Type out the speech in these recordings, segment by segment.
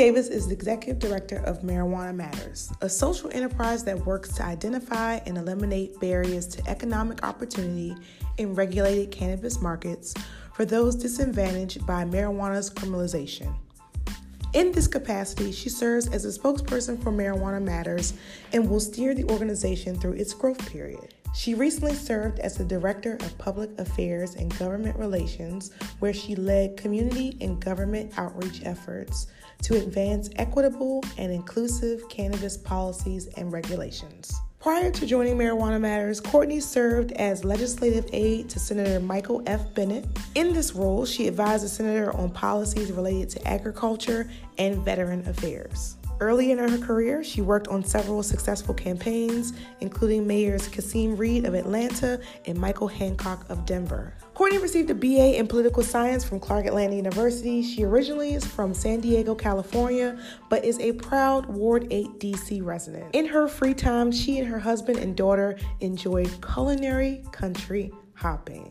Davis is the executive director of Marijuana Matters, a social enterprise that works to identify and eliminate barriers to economic opportunity in regulated cannabis markets for those disadvantaged by marijuana's criminalization. In this capacity, she serves as a spokesperson for Marijuana Matters and will steer the organization through its growth period. She recently served as the Director of Public Affairs and Government Relations, where she led community and government outreach efforts to advance equitable and inclusive cannabis policies and regulations. Prior to joining Marijuana Matters, Courtney served as legislative aide to Senator Michael F. Bennet. In this role, she advised the senator on policies related to agriculture and veteran affairs. Early in her career, she worked on several successful campaigns, including Mayors Kasim Reed of Atlanta and Michael Hancock of Denver. Courtney received a BA in political science from Clark Atlanta University. She originally is from San Diego, California, but is a proud Ward 8 DC resident. In her free time, she and her husband and daughter enjoy culinary country hopping.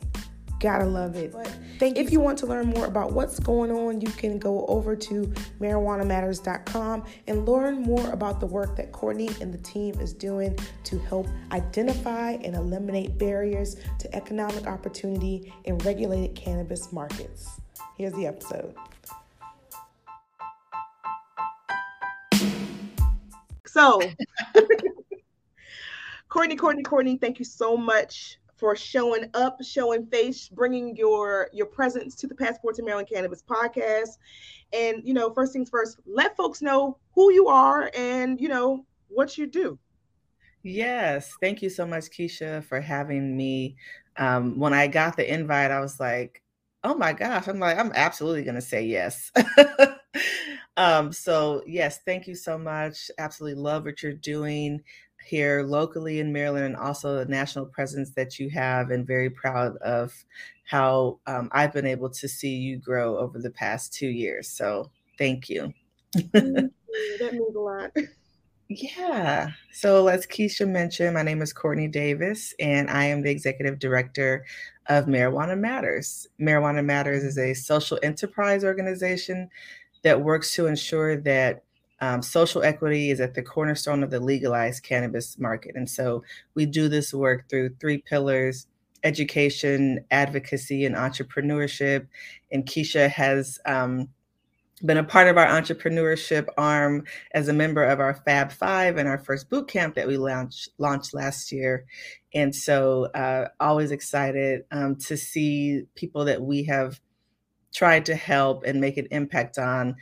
Gotta love it. But Thank if you. you want to learn more about what's going on, you can go over to marijuanamatters.com and learn more about the work that Courtney and the team is doing to help identify and eliminate barriers to economic opportunity in regulated cannabis markets. Here's the episode. So, Courtney, Courtney, Courtney, thank you so much for showing up, showing face, bringing your your presence to the Passport to Maryland Cannabis podcast. And you know, first things first, let folks know who you are and you know what you do. Yes, thank you so much, Keisha, for having me. Um, when I got the invite, I was like, "Oh my gosh!" I'm like, "I'm absolutely going to say yes." um, so yes, thank you so much. Absolutely love what you're doing here locally in Maryland and also the national presence that you have, and very proud of how um, I've been able to see you grow over the past two years. So thank you. that means a lot. Yeah. So, as Keisha mentioned, my name is Courtney Davis, and I am the executive director of Marijuana Matters. Marijuana Matters is a social enterprise organization that works to ensure that um, social equity is at the cornerstone of the legalized cannabis market. And so we do this work through three pillars education, advocacy, and entrepreneurship. And Keisha has um, been a part of our entrepreneurship arm as a member of our Fab Five and our first boot camp that we launched launched last year. And so, uh, always excited um, to see people that we have tried to help and make an impact on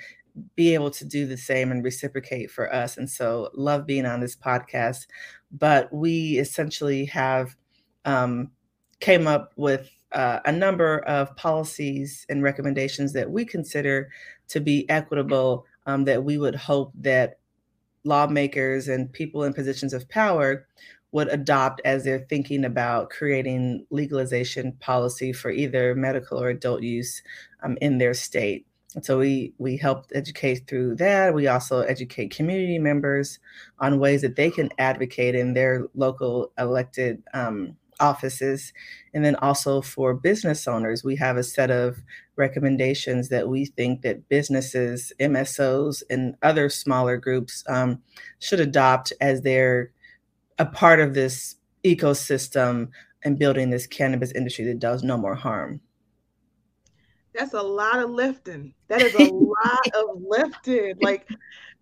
be able to do the same and reciprocate for us. And so, love being on this podcast. But we essentially have um, came up with uh, a number of policies and recommendations that we consider to be equitable. Um, that we would hope that lawmakers and people in positions of power would adopt as they're thinking about creating legalization policy for either medical or adult use um, in their state. And so we we help educate through that. We also educate community members on ways that they can advocate in their local elected um, offices. And then also for business owners, we have a set of recommendations that we think that businesses, MSOs, and other smaller groups um, should adopt as they're a part of this ecosystem and building this cannabis industry that does no more harm. That's a lot of lifting. That is a lot of lifting. Like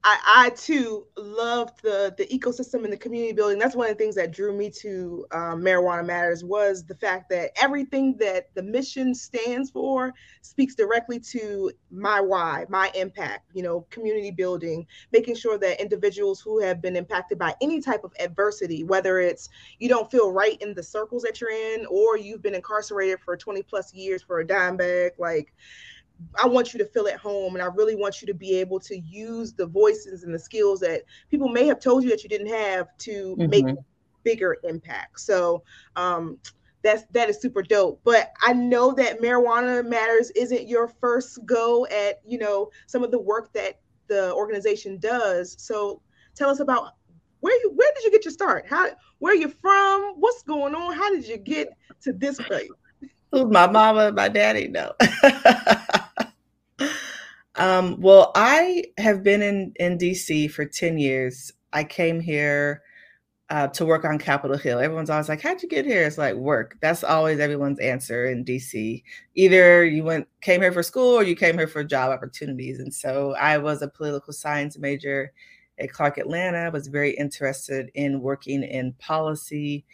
I, I too loved the the ecosystem and the community building. That's one of the things that drew me to um, Marijuana Matters was the fact that everything that the mission stands for speaks directly to my why, my impact. You know, community building, making sure that individuals who have been impacted by any type of adversity, whether it's you don't feel right in the circles that you're in, or you've been incarcerated for 20 plus years for a dime bag, like I want you to feel at home and I really want you to be able to use the voices and the skills that people may have told you that you didn't have to mm-hmm. make bigger impact. So um that's that is super dope. But I know that marijuana matters isn't your first go at, you know, some of the work that the organization does. So tell us about where you where did you get your start? How where you from? What's going on? How did you get to this place? Who's my mama and my daddy? No. Um, well, I have been in, in DC for 10 years. I came here uh, to work on Capitol Hill. Everyone's always like, "How'd you get here?" It's like work. That's always everyone's answer in DC. Either you went came here for school or you came here for job opportunities. And so I was a political science major at Clark Atlanta. I was very interested in working in policy,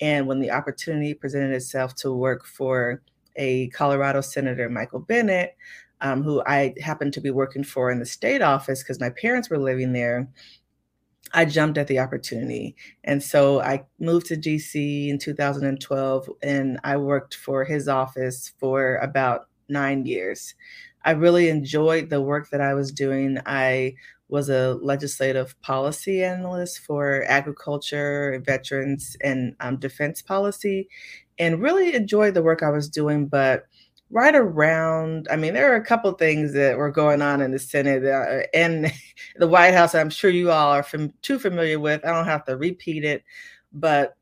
and when the opportunity presented itself to work for a Colorado Senator, Michael Bennet, um, who I happened to be working for in the state office because my parents were living there I jumped at the opportunity. And so I moved to DC in 2012 and I worked for his office for about nine years. I really enjoyed the work that I was doing. I was a legislative policy analyst for agriculture, veterans, and um, defense policy, and really enjoyed the work I was doing. But right around i mean there are a couple things that were going on in the senate uh, and the white house i'm sure you all are too familiar with i don't have to repeat it but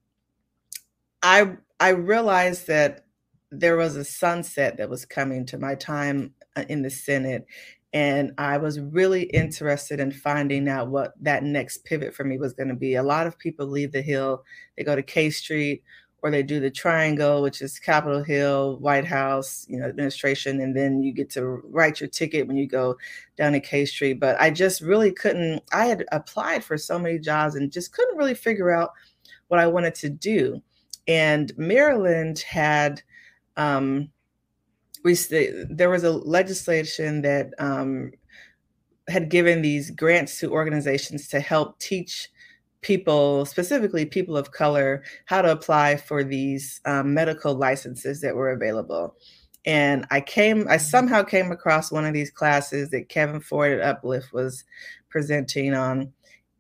i i realized that there was a sunset that was coming to my time uh, in the senate and i was really interested in finding out what that next pivot for me was going to be. A lot of people leave the hill they go to k street or they do the triangle, which is Capitol Hill, White House, you know, administration, and then you get to write your ticket when you go down to K Street. But I just really couldn't. I had applied for so many jobs and just couldn't really figure out what I wanted to do. And Maryland had, um, we there was a legislation that um, had given these grants to organizations to help teach people, specifically people of color, how to apply for these um, medical licenses that were available. And I came, I somehow came across one of these classes that Kevin Ford at Uplift was presenting on.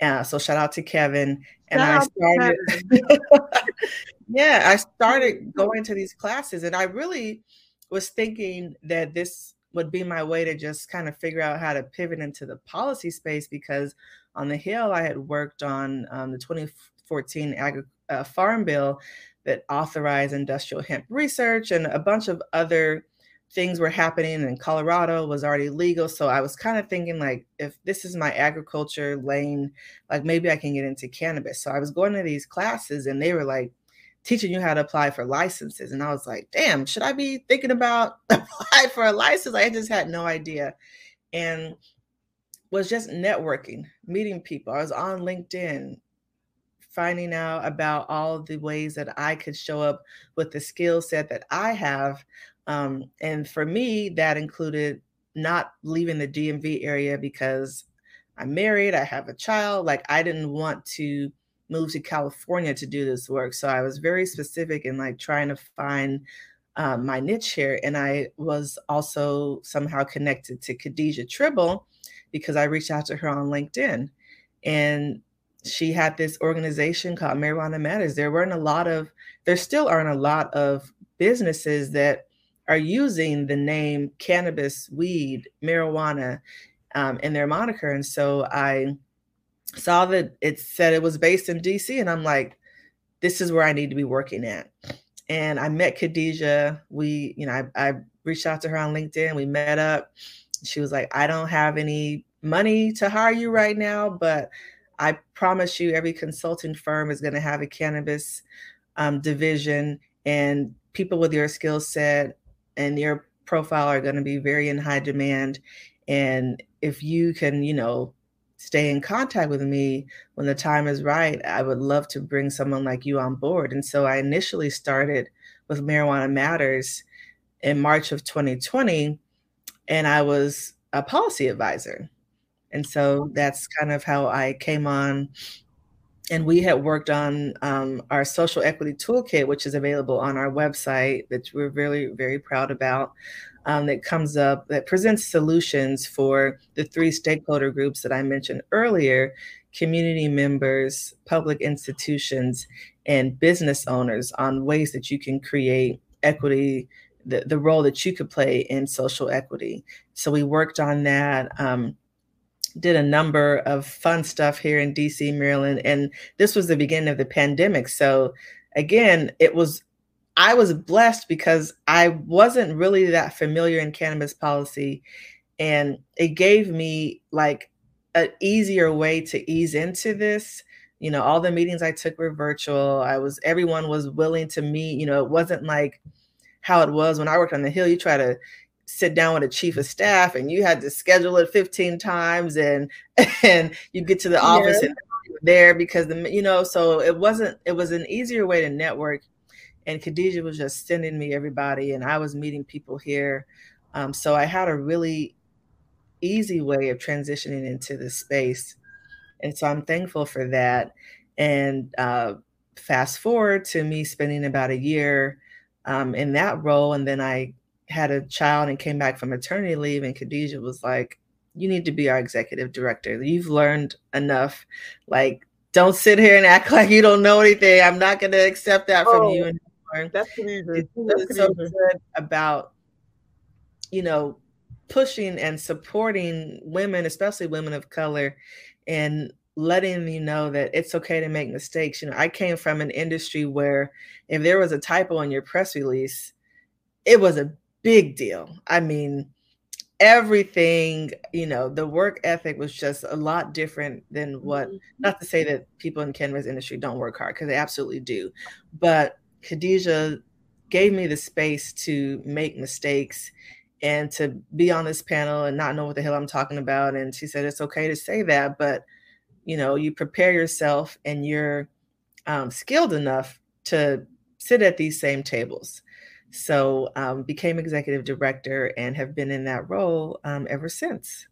Uh, so shout out to Kevin. And shout I started, yeah, I started going to these classes, and I really was thinking that this would be my way to just kind of figure out how to pivot into the policy space because on the Hill, I had worked on um, the 2014 Agri- uh, Farm Bill that authorized industrial hemp research and a bunch of other things were happening and Colorado was already legal. So I was kind of thinking like, if this is my agriculture lane, like maybe I can get into cannabis. So I was going to these classes and they were like teaching you how to apply for licenses. And I was like, damn, should I be thinking about apply for a license? I just had no idea. And was just networking, meeting people. I was on LinkedIn, finding out about all the ways that I could show up with the skill set that I have. Um, and for me, that included not leaving the DMV area because I'm married, I have a child. Like, I didn't want to move to California to do this work. So I was very specific in like trying to find um, my niche here. And I was also somehow connected to Khadijah Tribble because I reached out to her on LinkedIn. And she had this organization called Marijuana Matters. There weren't a lot of, there still aren't a lot of businesses that are using the name cannabis, weed, marijuana um, in their moniker. And so I saw that it said it was based in DC, and I'm like, this is where I need to be working at. And I met Khadijah. We, you know, I, I reached out to her on LinkedIn. We met up she was like, I don't have any money to hire you right now, but I promise you, every consulting firm is going to have a cannabis um, division, and people with your skill set and your profile are going to be very in high demand. And if you can, you know, stay in contact with me when the time is right, I would love to bring someone like you on board. And so I initially started with Marijuana Matters in March of 2020 and I was a policy advisor. And so that's kind of how I came on. And we had worked on um, our social equity toolkit, which is available on our website, that we're really, very proud about. Um, that comes up that presents solutions for the three stakeholder groups that I mentioned earlier community members, public institutions, and business owners on ways that you can create equity the, the role that you could play in social equity. So we worked on that. Um, did a number of fun stuff here in DC, Maryland, and this was the beginning of the pandemic. So again, it was I was blessed because I wasn't really that familiar in cannabis policy And it gave me like an easier way to ease into this. You know, all the meetings I took were virtual. I was, everyone was willing to meet. You know, it wasn't like how it was when I worked on the Hill. You try to sit down with a chief of staff and you had to schedule it 15 times and and you get to the office yeah. and there because the you know so it wasn't it was an easier way to network and Khadijah was just sending me everybody and I was meeting people here um, so I had a really easy way of transitioning into this space and so I'm thankful for that and uh, fast forward to me spending about a year um, in that role and then I had a child and came back from maternity leave and Khadijah was like you need to be our executive director. You've learned enough. Like, don't sit here and act like you don't know anything. I'm not going to accept that from oh, you anymore. That's. It's so good about, you know, pushing and supporting women, especially women of color, and letting you know that it's okay to make mistakes. You know, I came from an industry where if there was a typo in your press release, it was a big deal. I mean, everything you know the work ethic was just a lot different than what mm-hmm. not to say that people in cannabis industry don't work hard because they absolutely do but khadijah gave me the space to make mistakes and to be on this panel and not know what the hell i'm talking about and she said it's okay to say that but you know you prepare yourself and you're um, skilled enough to sit at these same tables so um, became executive director and have been in that role um, ever since.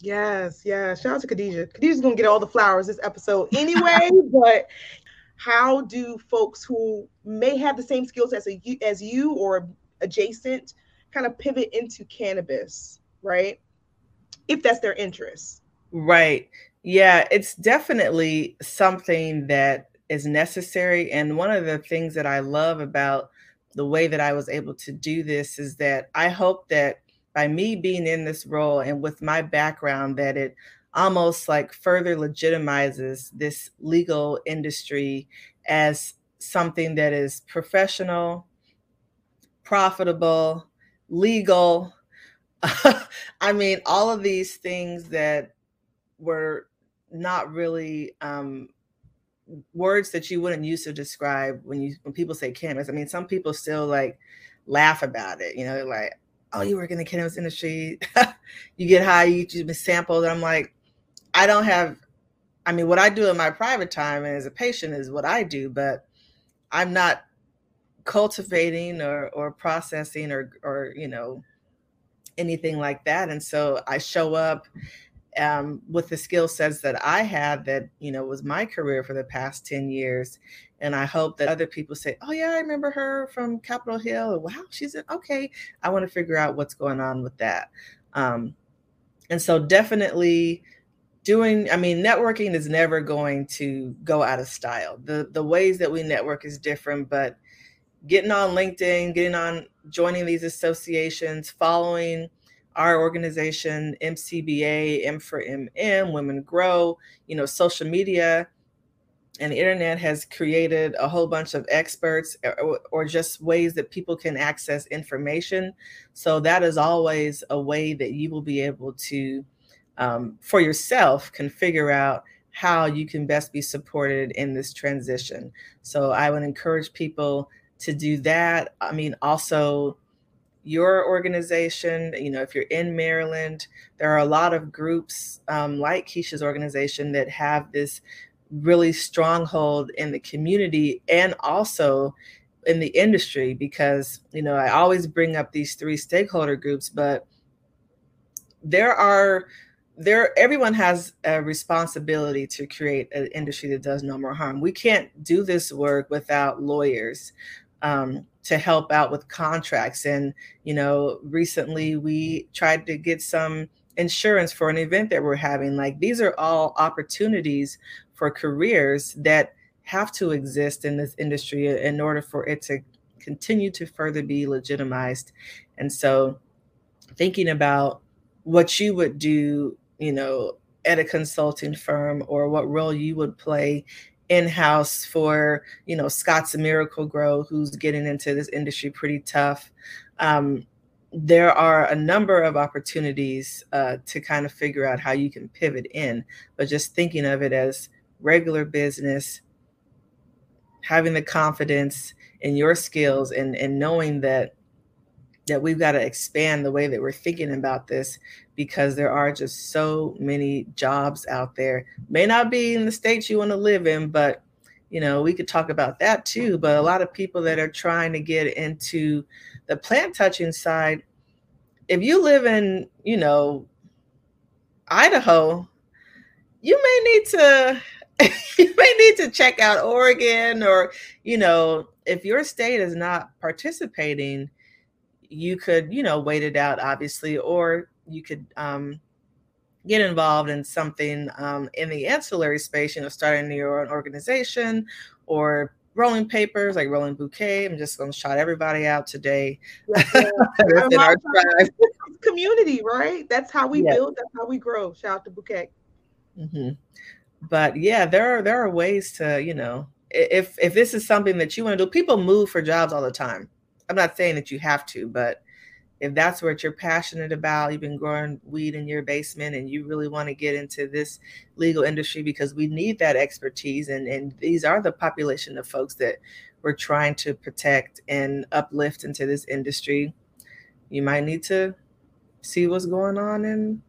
Yes, yeah. Shout out to Khadijah. Khadijah's gonna get all the flowers this episode anyway. but how do folks who may have the same skills as a, as you or adjacent kind of pivot into cannabis, right? If that's their interest. Right. Yeah, it's definitely something that is necessary. And one of the things that I love about the way that I was able to do this is that I hope that by me being in this role and with my background, that it almost like further legitimizes this legal industry as something that is professional, profitable, legal. I mean, all of these things that were not really um, words that you wouldn't use to describe when you when people say cannabis. I mean, some people still like laugh about it. You know, like, oh, you work in the cannabis industry, you get high, you just sample. And I'm like, I don't have. I mean, what I do in my private time and as a patient is what I do, but I'm not cultivating or or processing or or you know anything like that. And so I show up um, with the skill sets that I had that, you know, was my career for the past 10 years. And I hope that other people say, oh, yeah, I remember her from Capitol Hill. Wow, she's a, okay. I want to figure out what's going on with that. Um, and so definitely doing, I mean, networking is never going to go out of style. The, the ways that we network is different, but getting on LinkedIn, getting on, joining these associations, following our organization, MCBA, M for MM, Women Grow, you know, social media and the internet has created a whole bunch of experts or, or, just ways that people can access information. So that is always a way that you will be able to, um, for yourself, can figure out how you can best be supported in this transition. So I would encourage people to do that. I mean, also your organization, you know, if you're in Maryland, there are a lot of groups um, like Keisha's organization that have this really stronghold in the community and also in the industry because, you know, I always bring up these three stakeholder groups, but there are there everyone has a responsibility to create an industry that does no more harm. We can't do this work without lawyers. Um, to help out with contracts. And, you know, recently we tried to get some insurance for an event that we're having. Like these are all opportunities for careers that have to exist in this industry in order for it to continue to further be legitimized. And so thinking about what you would do, you know, at a consulting firm or what role you would play in-house for you know Scotts Miracle-Gro who's getting into this industry pretty tough. Um, there are a number of opportunities uh, to kind of figure out how you can pivot in, but just thinking of it as regular business, having the confidence in your skills and, and knowing that that we've got to expand the way that we're thinking about this because there are just so many jobs out there. May not be in the states you want to live in, but you know, we could talk about that too. But a lot of people that are trying to get into the plant touching side, if you live in, you know, Idaho, you may need to you may need to check out Oregon or, you know, if your state is not participating, you could, you know, wait it out, obviously, or you could um, get involved in something um, in the ancillary space, you know, starting your own organization or rolling papers like rolling bouquet. I'm just going to shout everybody out today. in our tribe. Community, right? That's how we build. That's how we grow. Shout out to bouquet. Mm-hmm. But yeah, there are there are ways to you know if if this is something that you want to do. People move for jobs all the time. I'm not saying that you have to, but if that's what you're passionate about, you've been growing weed in your basement and you really want to get into this legal industry because we need that expertise. And, and these are the population of folks that we're trying to protect and uplift into this industry. You might need to see what's going on in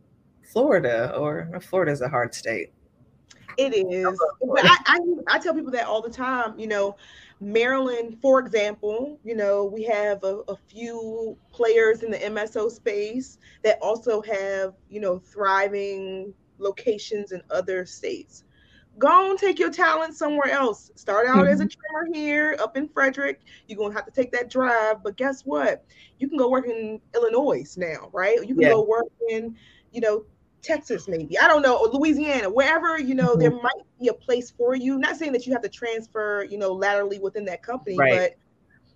Florida, or Florida is a hard state. It is. But I, I, I tell people that all the time, you know, Maryland, for example, you know, we have a, a, few players in the MSO space that also have, you know, thriving locations in other states. Go and take your talent somewhere else. Start out mm-hmm. as a mm-hmm. trimmer here up in Frederick. You're going to have to take that drive. But guess what? You can go work in Illinois now, right? You can yeah. go work in, you know, Texas, maybe I don't know, or Louisiana, wherever you know mm-hmm. there might be a place for you. Not saying that you have to transfer, you know, laterally within that company, right. but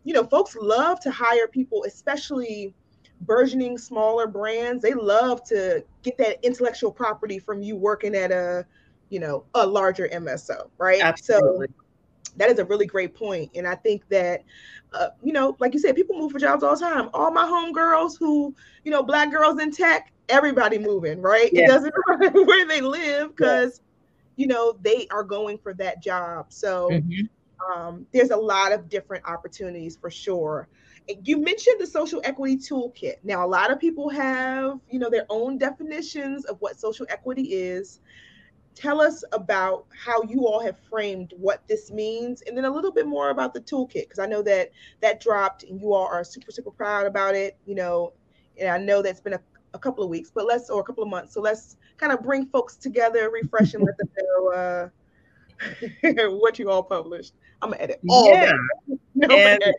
you know, folks love to hire people, especially burgeoning smaller brands. They love to get that intellectual property from you working at a, you know, a larger MSO, right? Absolutely. So that is a really great point, and I think that, uh, you know, like you said, people move for jobs all the time. All my homegirls who, you know, black girls in tech, everybody moving, right? Yeah. It doesn't matter where they live because yeah. you know they are going for that job. So mm-hmm. um, there's a lot of different opportunities for sure. You mentioned the social equity toolkit. Now, a lot of people have, you know, their own definitions of what social equity is. Tell us about how you all have framed what this means, and then a little bit more about the toolkit, because I know that that dropped, and you all are super, super proud about it. You know, and I know that's been a a couple of weeks, but let's or a couple of months. So let's kind of bring folks together, refresh and let them know uh, what you all published. I'm gonna edit all yeah. that.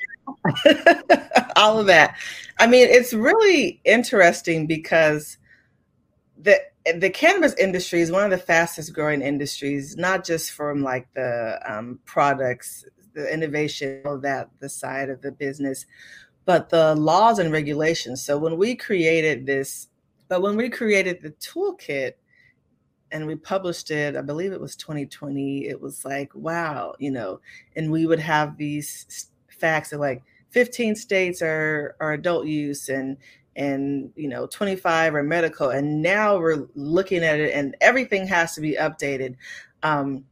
all of that. I mean, it's really interesting because the the cannabis industry is one of the fastest growing industries, not just from like the um, products, the innovation, all that the side of the business, but the laws and regulations. So when we created this, but when we created the toolkit and we published it, I believe it was 2020, it was like, wow, you know, and we would have these facts of like 15 states are, are adult use and and you know 25 are medical and now we're looking at it and everything has to be updated um,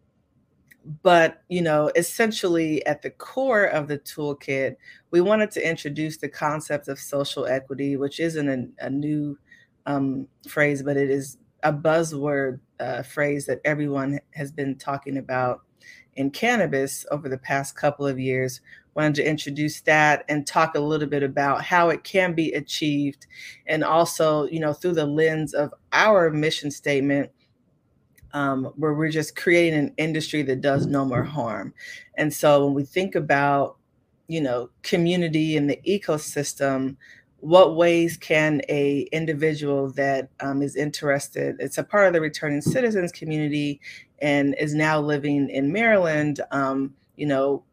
but you know essentially at the core of the toolkit we wanted to introduce the concept of social equity which isn't a, a new um, phrase but it is a buzzword uh, phrase that everyone has been talking about in cannabis over the past couple of years. Wanted to introduce that and talk a little bit about how it can be achieved and also you know through the lens of our mission statement um, where we're just creating an industry that does no more harm. And so when we think about, you know, community and the ecosystem, what ways can a individual that um, is interested, it's a part of the returning citizens community and is now living in Maryland, um, you know,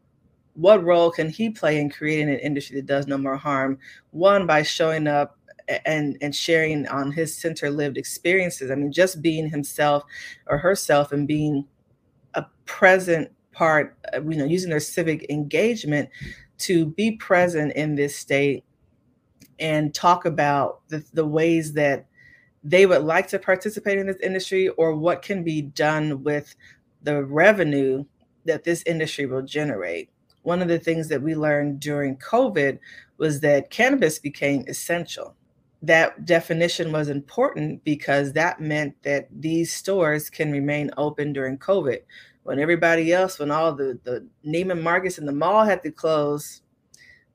what role can he play in creating an industry that does no more harm? One, by showing up and and sharing on his center lived experiences i mean just being himself or herself and being a present part uh, you know using their civic engagement to be present in this state and talk about the, the ways that they would like to participate in this industry or what can be done with the revenue that this industry will generate. One of the things that we learned during COVID was that cannabis became essential. That definition was important because that meant that these stores can remain open during COVID. When everybody else, when all the, the Neiman Marcus and the mall had to close,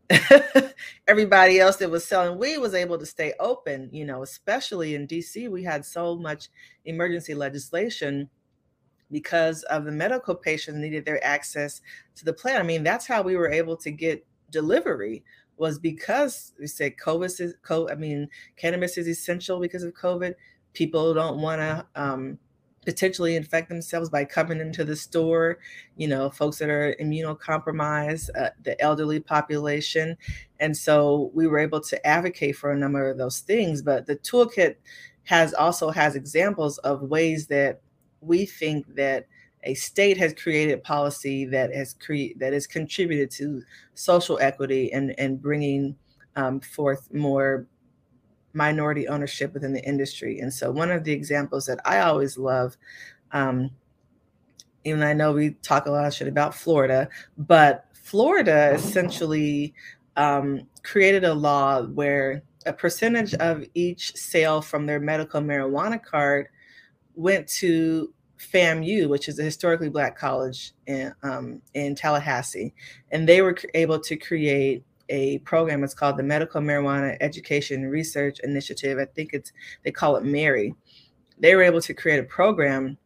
everybody else that was selling weed was able to stay open, you know, especially in DC. We had so much emergency legislation because of the medical patients needed their access to the plant. I mean, that's how we were able to get delivery was because we said COVID is, I mean, cannabis is essential because of COVID. People don't want to um, potentially infect themselves by coming into the store, you know, folks that are immunocompromised, uh, the elderly population. And so we were able to advocate for a number of those things. But the toolkit has also has examples of ways that we think that a state has created policy that has cre- that has contributed to social equity and and bringing um, forth more minority ownership within the industry. And so, one of the examples that I always love, um, even I know we talk a lot of shit about Florida, but Florida essentially um, created a law where a percentage of each sale from their medical marijuana card went to FAMU, which is a historically black college in, um, in Tallahassee, and they were able to create a program. It's called the Medical Marijuana Education Research Initiative. I think it's they call it MARY. They were able to create a program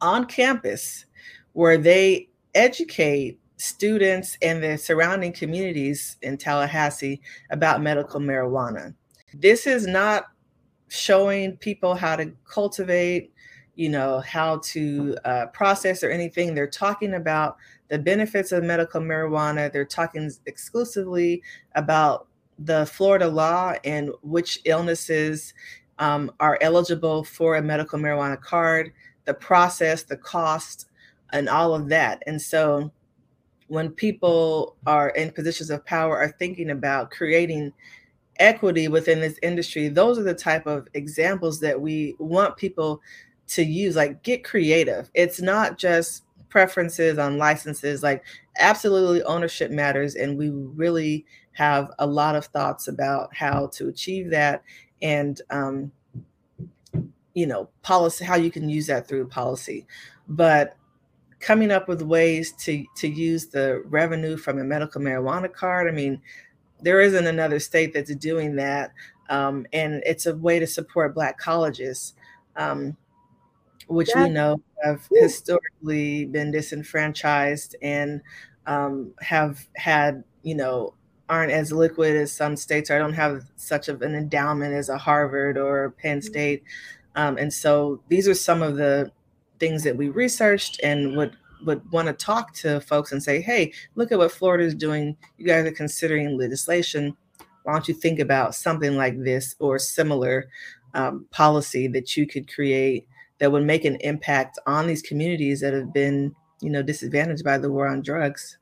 on campus where they educate students and the surrounding communities in Tallahassee about medical marijuana. This is not showing people how to cultivate, you know, how to uh, process or anything. They're talking about the benefits of medical marijuana. They're talking exclusively about the Florida law and which illnesses um, are eligible for a medical marijuana card, the process, the cost, and all of that. And so when people are in positions of power are thinking about creating equity within this industry, those are the type of examples that we want people to use. Like, get creative. It's not just preferences on licenses like absolutely ownership matters and we really have a lot of thoughts about how to achieve that and um, you know policy how you can use that through policy but coming up with ways to to use the revenue from a medical marijuana card i mean there isn't another state that's doing that um, and it's a way to support black colleges um, which we know have historically been disenfranchised and um, have had, you know, aren't as liquid as some states or don't have such of an endowment as a Harvard or Penn mm-hmm. State. Um, and so these are some of the things that we researched and would would want to talk to folks and say, hey, look at what Florida is doing. You guys are considering legislation. Why don't you think about something like this or similar um, policy that you could create that would make an impact on these communities that have been, you know, disadvantaged by the war on drugs.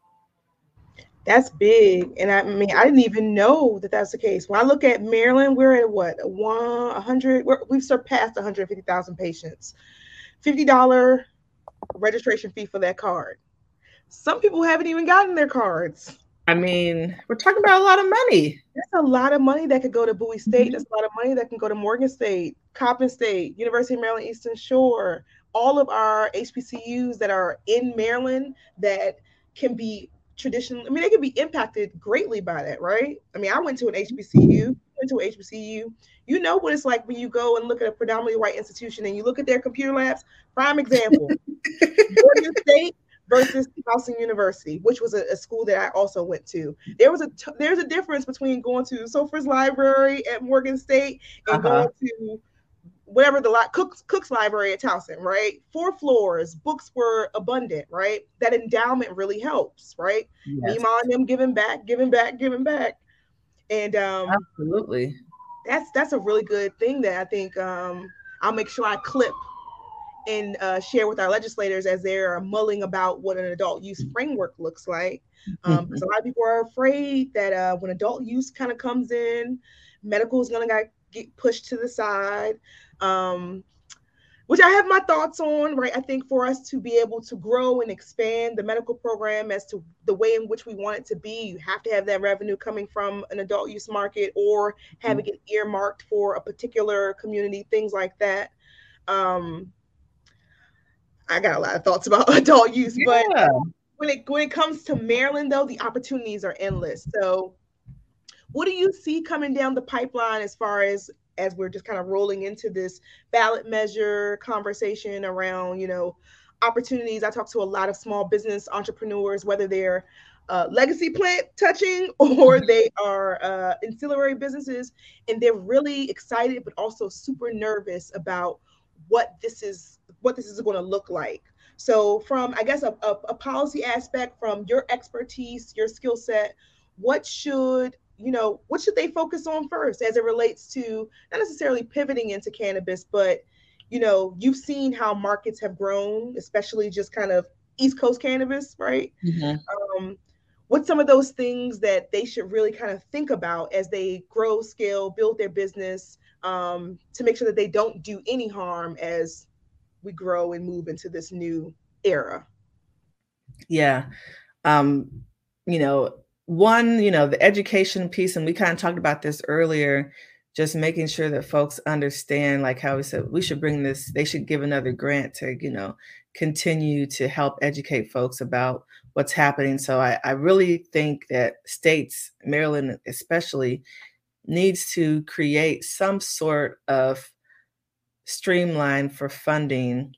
That's big, and I mean, I didn't even know that that's the case. When I look at Maryland, we're at what one hundred. We've surpassed one hundred fifty thousand patients. Fifty dollar registration fee for that card. Some people haven't even gotten their cards. I mean, we're talking about a lot of money. That's a lot of money that could go to Bowie State. Mm-hmm. That's a lot of money that can go to Morgan State, Coppin State, University of Maryland Eastern Shore, all of our HBCUs that are in Maryland that can be traditional. I mean, they can be impacted greatly by that, right? I mean, I went to an HBCU, went to an HBCU. You know what it's like when you go and look at a predominantly white institution and you look at their computer labs. Prime example, Morgan State versus Towson University, which was a, a, school that I also went to. There was a t- there's a difference between going to Soper's Library at Morgan State and uh-huh. going to whatever the Cook's, Cook's Library at Towson, right? Four floors, books were abundant, right? That endowment really helps, right? Yes. Nima and them giving back, giving back, giving back, and um, absolutely, that's that's a really good thing that I think um, I'll make sure I clip and uh, share with our legislators as they're mulling about what an adult use framework looks like. Um, because a lot of people are afraid that uh, when adult use kind of comes in, medical is going to get pushed to the side. Um, which I have my thoughts on, right? I think for us to be able to grow and expand the medical program as to the way in which we want it to be, you have to have that revenue coming from an adult use market or having it earmarked for a particular community, things like that. Um, I got a lot of thoughts about adult use, yeah. but when it when it comes to Maryland, though, the opportunities are endless. So, what do you see coming down the pipeline as far as as we're just kind of rolling into this ballot measure conversation around, you know, opportunities? I talk to a lot of small business entrepreneurs, whether they're uh, legacy plant touching or mm-hmm. they are uh, ancillary businesses, and they're really excited but also super nervous about what this is what this is going to look like. So, from I guess a, a, a policy aspect, from your expertise, your skill set, what should you know what should they focus on first as it relates to not necessarily pivoting into cannabis, but you know you've seen how markets have grown, especially just kind of East Coast cannabis, right? Mm-hmm. Um, what's some of those things that they should really kind of think about as they grow, scale, build their business um, to make sure that they don't do any harm as we grow and move into this new era. Yeah. Um, you know, one, you know, the education piece, and we kind of talked about this earlier, just making sure that folks understand, like how we said, we should bring this, they should give another grant to, you know, continue to help educate folks about what's happening. So I, I really think that states, Maryland especially, needs to create some sort of streamline for funding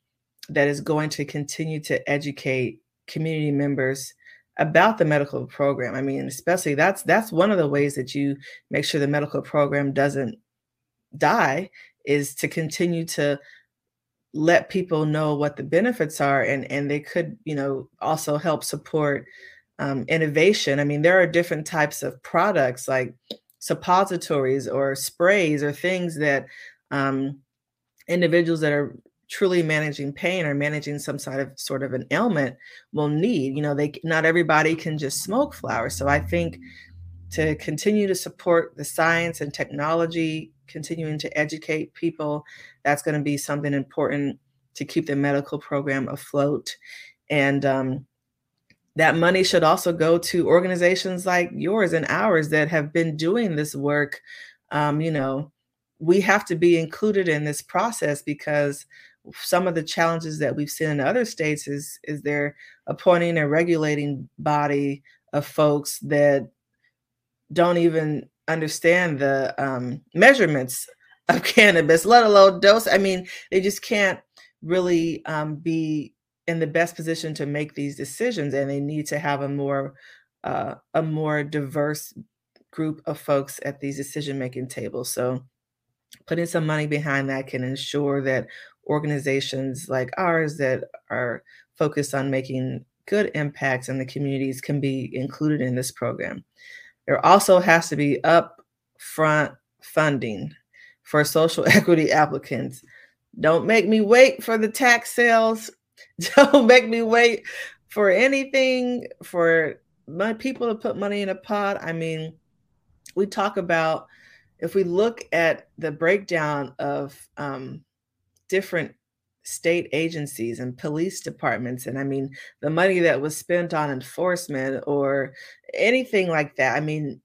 that is going to continue to educate community members about the medical program. I mean, especially that's that's one of the ways that you make sure the medical program doesn't die is to continue to let people know what the benefits are and and they could you know also help support um, innovation i mean there are different types of products like suppositories or sprays or things that um, individuals that are truly managing pain or managing some sort of sort of an ailment will need you know they not everybody can just smoke flowers so i think to continue to support the science and technology continuing to educate people that's going to be something important to keep the medical program afloat and um, that money should also go to organizations like yours and ours that have been doing this work. Um, you know, we have to be included in this process because some of the challenges that we've seen in other states is is they're appointing a regulating body of folks that don't even understand the um, measurements of cannabis, let alone dose. I mean, they just can't really um, be in the best position to make these decisions and they need to have a more uh, a more diverse group of folks at these decision making tables so putting some money behind that can ensure that organizations like ours that are focused on making good impacts in the communities can be included in this program. There also has to be upfront funding for social equity applicants. Don't make me wait for the tax sales. Don't make me wait for anything for my people to put money in a pot. I mean, we talk about if we look at the breakdown of um, different state agencies and police departments, and I mean, the money that was spent on enforcement or anything like that. I mean,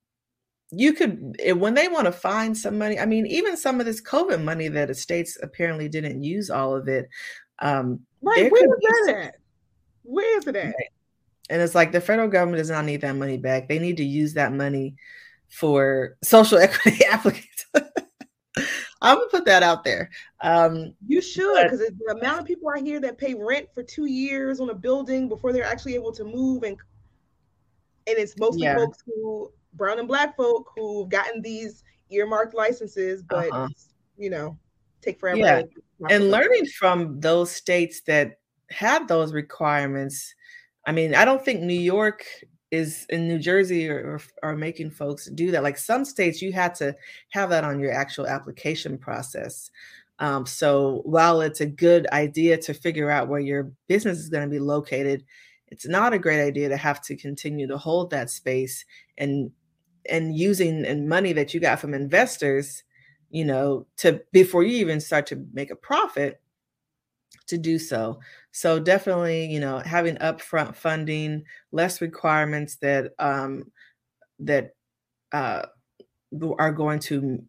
you could eh, when they want to find some money i mean even some of this covid money that the states apparently didn't use all of it um Right. Where is that at? Where is it at? Right. And it's like the federal government does not need that money back. They need to use that money for social equity applicants. I'm gonna put that out there. Um, you should, because the amount of people I hear that pay rent for two years on a building before they're actually able to move, and and it's mostly yeah. folks who brown and black folk who've gotten these earmarked licenses, but uh-huh. you know, take forever. Yeah and learning from those states that had those requirements i mean i don't think new york is in new jersey or, or, making folks do that like some states you had to have that on your actual application process Um, so while it's a good idea to figure out where your business is going to be located, it's not a great idea to have to continue to hold that space and and using and money that you got from investors, you know, to before you even start to make a profit to do so. So definitely, you know, having upfront funding, less requirements that um, that uh, are going to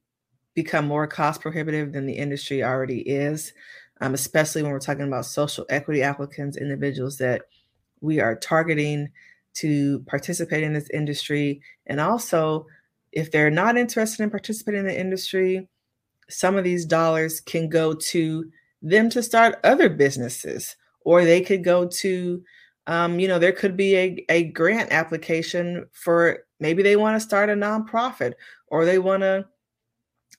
become more cost prohibitive than the industry already is, um, especially when we're talking about social equity applicants, individuals that we are targeting to participate in this industry. And also, if they're not interested in participating in the industry, some of these dollars can go to them to start other businesses, or they could go to, um, you know, there could be a, a grant application for maybe they want to start a nonprofit or they want to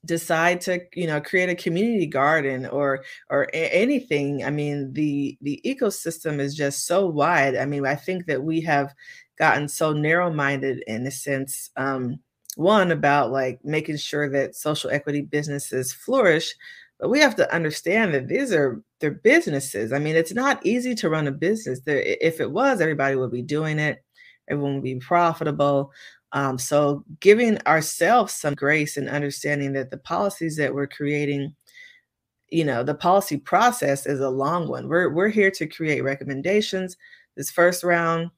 decide to you know create a community garden or or a- anything. I mean the the ecosystem is just so wide. I mean i think that we have gotten so narrow minded in a sense um one about like making sure that social equity businesses flourish but we have to understand that these are they're businesses. I mean it's not easy to run a business. There if it was everybody would be doing it. Everyone would be profitable. Um, so giving ourselves some grace and understanding that the policies that we're creating, you know, the policy process is a long one. We're we're here to create recommendations this first round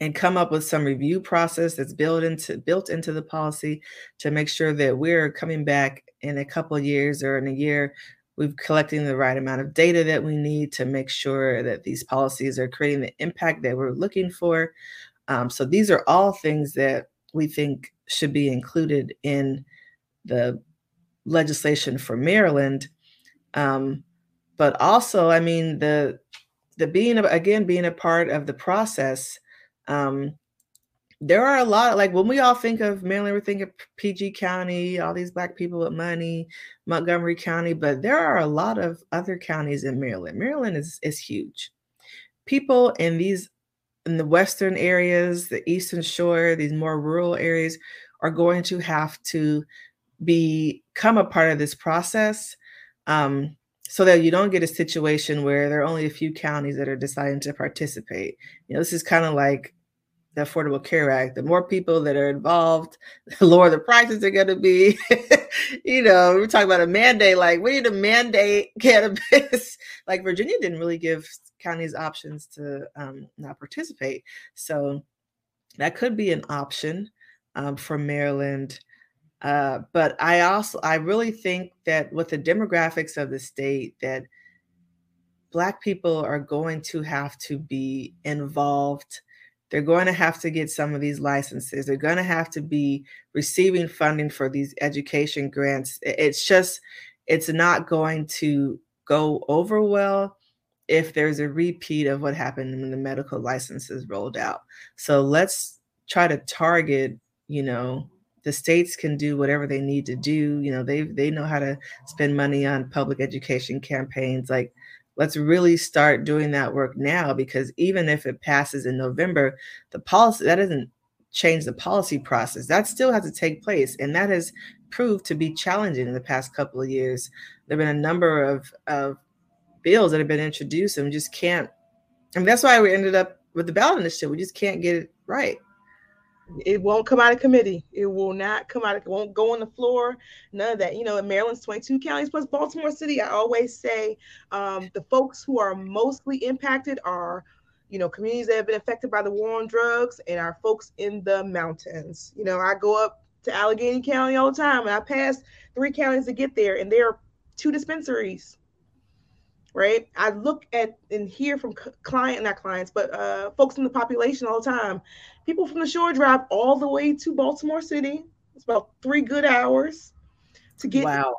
and come up with some review process that's built into built into the policy to make sure that we're coming back in a couple years or in a year we've collecting the right amount of data that we need to make sure that these policies are creating the impact that we're looking for um, so these are all things that we think should be included in the legislation for Maryland. Um, but also, I mean, the the being again being a part of the process. Um, there are a lot like when we all think of Maryland, we think of PG County, all these black people with money, Montgomery County, but there are a lot of other counties in Maryland. Maryland is is huge. People in these in the western areas, the eastern shore, these more rural areas are going to have to become a part of this process um, so that you don't get a situation where there are only a few counties that are deciding to participate. You know, this is kind of like the Affordable Care Act. The more people that are involved, the lower the prices are going to be. you know, we're talking about a mandate. Like, we need to mandate cannabis. like, Virginia didn't really give counties options to um, not participate. So that could be an option um, for Maryland. Uh, but I also, I really think that with the demographics of the state, that Black people are going to have to be involved. They're going to have to get some of these licenses. They're going to have to be receiving funding for these education grants. It's just, it's not going to go over well if there's a repeat of what happened when the medical licenses rolled out. So let's try to target, you know, the states can do whatever they need to do. You know, they they know how to spend money on public education campaigns. Like, let's really start doing that work now because even if it passes in November, the policy that doesn't change the policy process. That still has to take place, and that has proved to be challenging in the past couple of years. There have been a number of of bills that have been introduced and we just can't I mean that's why we ended up with the ballot initiative. We just can't get it right. It won't come out of committee. It will not come out. Of, it won't go on the floor. None of that. You know, in Maryland's 22 counties plus Baltimore City, I always say um, the folks who are mostly impacted are, you know, communities that have been affected by the war on drugs and our folks in the mountains. You know, I go up to Allegany County all the time and I pass three counties to get there, and there are two dispensaries right? I look at and hear from client, not clients, but uh, folks in the population all the time. People from the shore drive all the way to Baltimore City. It's about three good hours to get wow.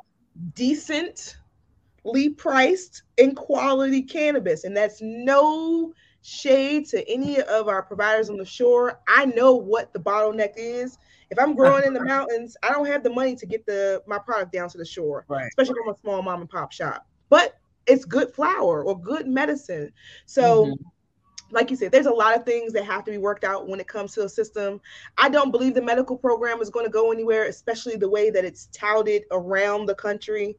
decently priced and quality cannabis. And that's no shade to any of our providers on the shore. I know what the bottleneck is. If I'm growing in the mountains, I don't have the money to get the my product down to the shore, right. especially from a small mom and pop shop. But it's good flour or good medicine. So mm-hmm. like you said, there's a lot of things that have to be worked out when it comes to a system. I don't believe the medical program is going to go anywhere, especially the way that it's touted around the country.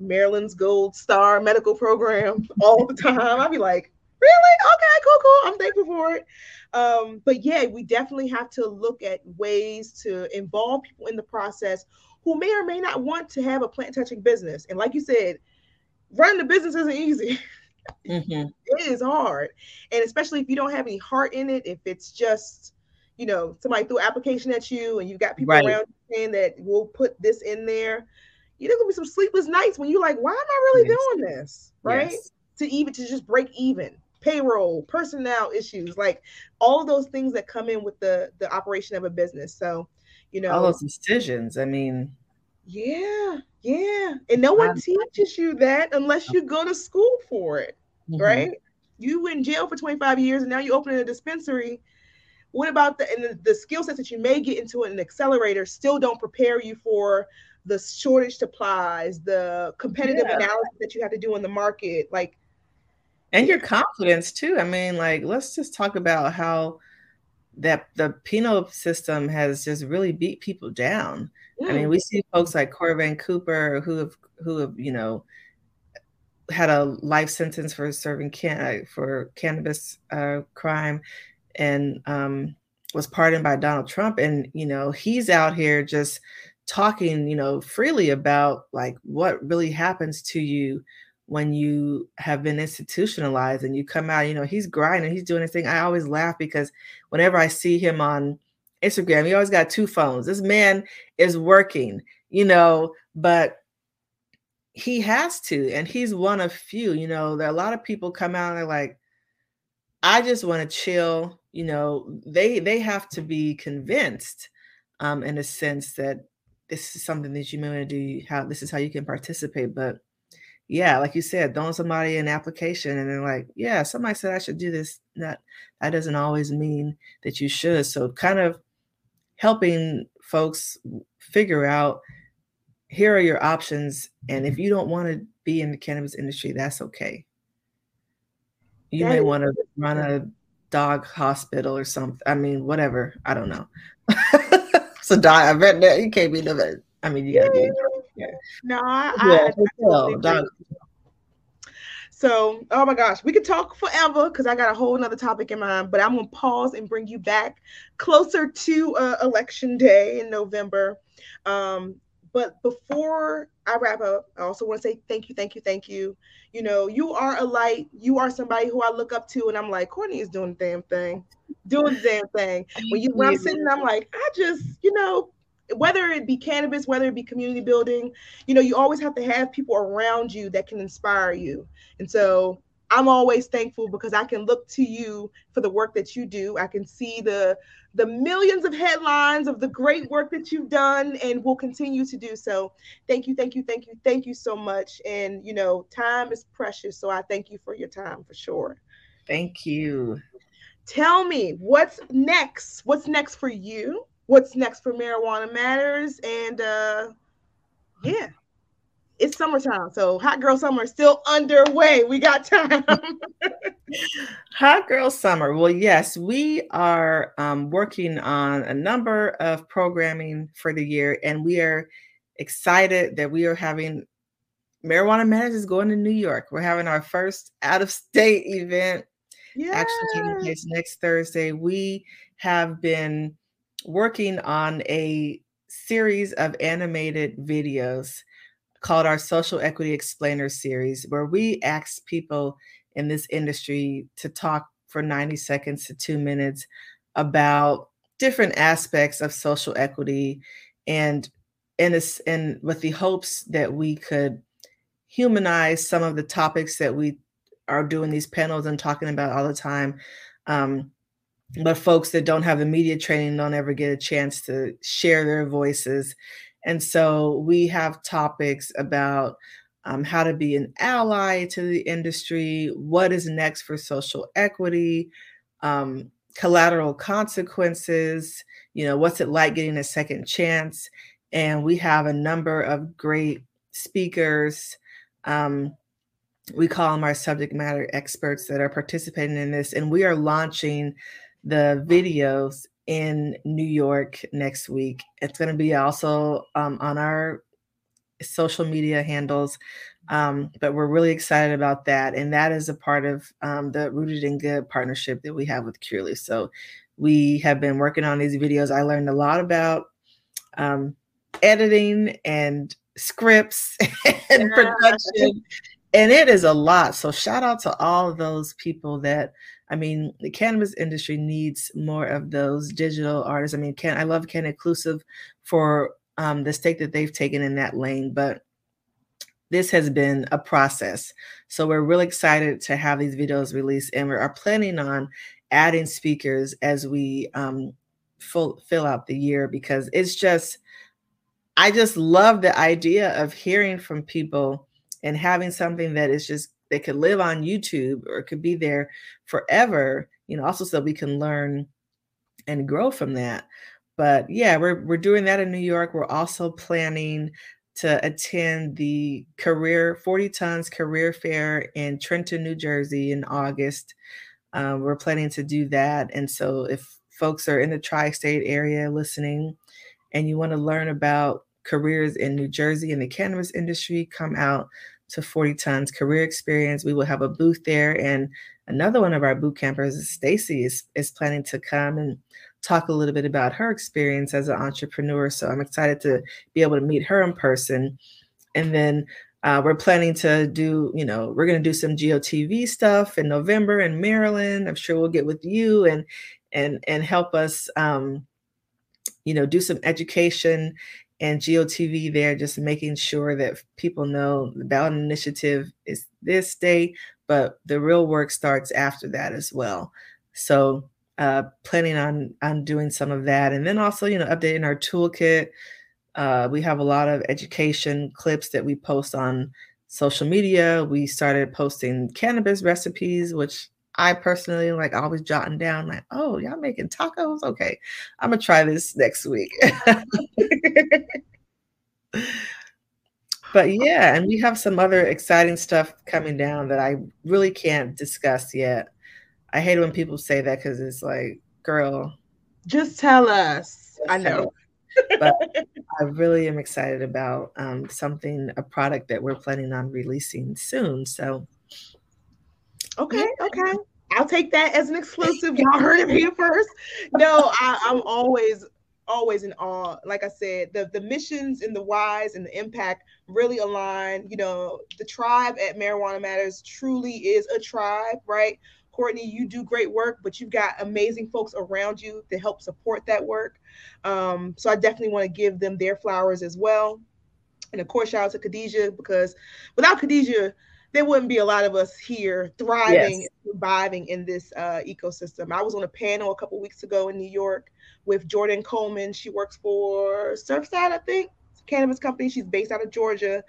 Maryland's Gold Star medical program all the time. I'd be like, really? Okay, cool, cool. I'm thankful for it. Um, but yeah, we definitely have to look at ways to involve people in the process who may or may not want to have a plant touching business. And like you said, running the business isn't easy. Mm-hmm. it is hard. And especially if you don't have any heart in it, if it's just, you know, somebody threw application at you and you've got people right. around saying that we'll put this in there, you know, gonna be some sleepless nights when you're like, why am I really yes. doing this? Right. Yes. To even to just break even payroll, personnel issues, like all of those things that come in with the the operation of a business. So, you know, all those decisions. I mean, yeah, yeah, and no one teaches you that unless you go to school for it, mm-hmm. right? You in jail for 25 years and now you open a dispensary. What about the and the, the skill sets that you may get into an accelerator still don't prepare you for the shortage supplies, the competitive yeah. analysis that you have to do in the market, like and your confidence too. I mean, like let's just talk about how that the penal system has just really beat people down. Mm. I mean, we see folks like Corvain Cooper who have who have you know had a life sentence for serving can uh, for cannabis uh, crime, and um, was pardoned by Donald Trump, and you know he's out here just talking you know freely about like what really happens to you when you have been institutionalized and you come out, you know, he's grinding, he's doing his thing. I always laugh because whenever I see him on Instagram, he always got two phones. This man is working, you know, but he has to, and he's one of few, you know, are a lot of people come out and they're like, I just want to chill, you know, they they have to be convinced um in a sense that this is something that you may want to do, how this is how you can participate, but yeah, like you said, throwing somebody an application and they're like, yeah, somebody said I should do this. That that doesn't always mean that you should. So kind of helping folks figure out here are your options. And if mm-hmm. you don't want to be in the cannabis industry, that's okay. You that may want to run a dog hospital or something. I mean, whatever. I don't know. so die. I bet that you can't be the vet. I mean, you gotta be. No, I, yeah, I, I so, oh my gosh, we could talk forever because I got a whole another topic in mind, but I'm gonna pause and bring you back closer to uh, election day in November. Um, but before I wrap up, I also want to say thank you, thank you, thank you. You know, you are a light. You are somebody who I look up to, and I'm like, Courtney is doing the damn thing, doing the damn thing. When you when I'm sitting, I'm like, I just, you know, whether it be cannabis, whether it be community building, you know, you always have to have people around you that can inspire you. And so I'm always thankful because I can look to you for the work that you do. I can see the the millions of headlines of the great work that you've done and will continue to do so. Thank you, thank you, thank you, thank you so much. And you know, time is precious, so I thank you for your time for sure. Thank you. Tell me what's next? What's next for you? What's next for Marijuana Matters. And uh, yeah, it's summertime. So Hot Girl Summer is still underway. We got time. Hot Girl Summer. Well, yes, we are um, working on a number of programming for the year, and we are excited that we are having Marijuana Matters is going to New York. We're having our first out of state event. Yeah. Actually, taking place next Thursday. We have been working on a series of animated videos called our Social Equity Explainer series, where we ask people in this industry to talk for 90 seconds to two minutes about different aspects of social equity and this and with the hopes that we could humanize some of the topics that we are doing these panels and talking about all the time. Um, but folks that don't have the media training don't ever get a chance to share their voices. And so we have topics about um, how to be an ally to the industry, what is next for social equity, um, collateral consequences, you know, what's it like getting a second chance. And we have a number of great speakers. Um, we call them our subject matter experts that are participating in this. And we are launching the videos in New York next week. It's going to be also um, on our social media handles. Um, but we're really excited about that. And that is a part of um, the Rooted in Good partnership that we have with Curaleaf. So we have been working on these videos. I learned a lot about um, editing and scripts and production. And it is a lot. So shout out to all of those people that I mean, the cannabis industry needs more of those digital artists. I mean, can I love Cannaclusive for um, the stake that they've taken in that lane, but this has been a process. So we're really excited to have these videos released, and we are planning on adding speakers as we um, full, fill out the year because it's just, I just love the idea of hearing from people and having something that is just they could live on YouTube or could be there forever. You know, also so we can learn and grow from that. But yeah, we're we're doing that in New York. We're also planning to attend the career 40 tons career fair in Trenton, New Jersey in August. Um, we're planning to do that. And so if folks are in the tri-state area listening and you want to learn about careers in New Jersey in the cannabis industry, come out to 40 tons career experience. We will have a booth there and another one of our boot campers, Stacy, is, is planning to come and talk a little bit about her experience as an entrepreneur. So I'm excited to be able to meet her in person. And then uh, we're planning to do, you know, we're going to do some GOTV stuff in November in Maryland. I'm sure we'll get with you and and and help us, um, you know, do some education and GOTV there, just making sure that people know the ballot initiative is this day, but the real work starts after that as well. So uh, planning on on doing some of that, and then also you know updating our toolkit. Uh, we have a lot of education clips that we post on social media. We started posting cannabis recipes, which I personally like always jotting down like, oh, y'all making tacos? Okay, I'm gonna try this next week. but yeah, and we have some other exciting stuff coming down that I really can't discuss yet. I hate when people say that because it's like, girl, just tell us. Just I know. but I really am excited about um, something, a product that we're planning on releasing soon. So, okay, okay. I'll take that as an exclusive. Y'all heard it here first. No, I, I'm always always in awe. Like I said, the the missions and the whys and the impact really align. You know, the tribe at Marijuana Matters truly is a tribe, right? Courtney, you do great work, but you've got amazing folks around you to help support that work. Um, so I definitely want to give them their flowers as well. And of course, shout out to Khadijah because without Khadijah, there wouldn't be a lot of us here thriving, yes. surviving in this uh, ecosystem. I was on a panel a couple weeks ago in New York with Jordan Coleman. She works for Surfside, I think, cannabis company. She's based out of Georgia,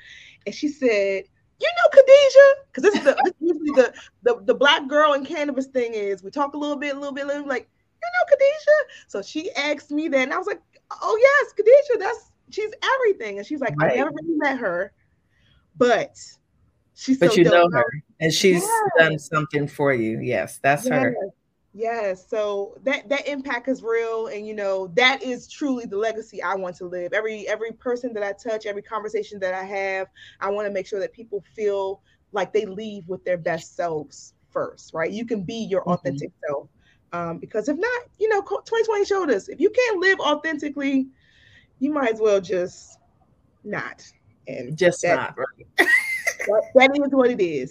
and she said, "You know Khadijah?" Because this is the usually the, the the black girl in cannabis thing is we talk a little bit, a little bit, a little like, "You know Khadijah?" So she asked me that, and I was like, "Oh yes, Khadijah. That's she's everything." And she's like, right. "I never really met her, but." She's but so you know her, and she's yes. done something for you. Yes, that's yes. her. Yes, so that that impact is real, and you know that is truly the legacy I want to live. Every every person that I touch, every conversation that I have, I want to make sure that people feel like they leave with their best selves first. Right? You can be your mm-hmm. authentic self, um, because if not, you know, 2020 showed us if you can't live authentically, you might as well just not and just that, not. Right? That, that is what it is.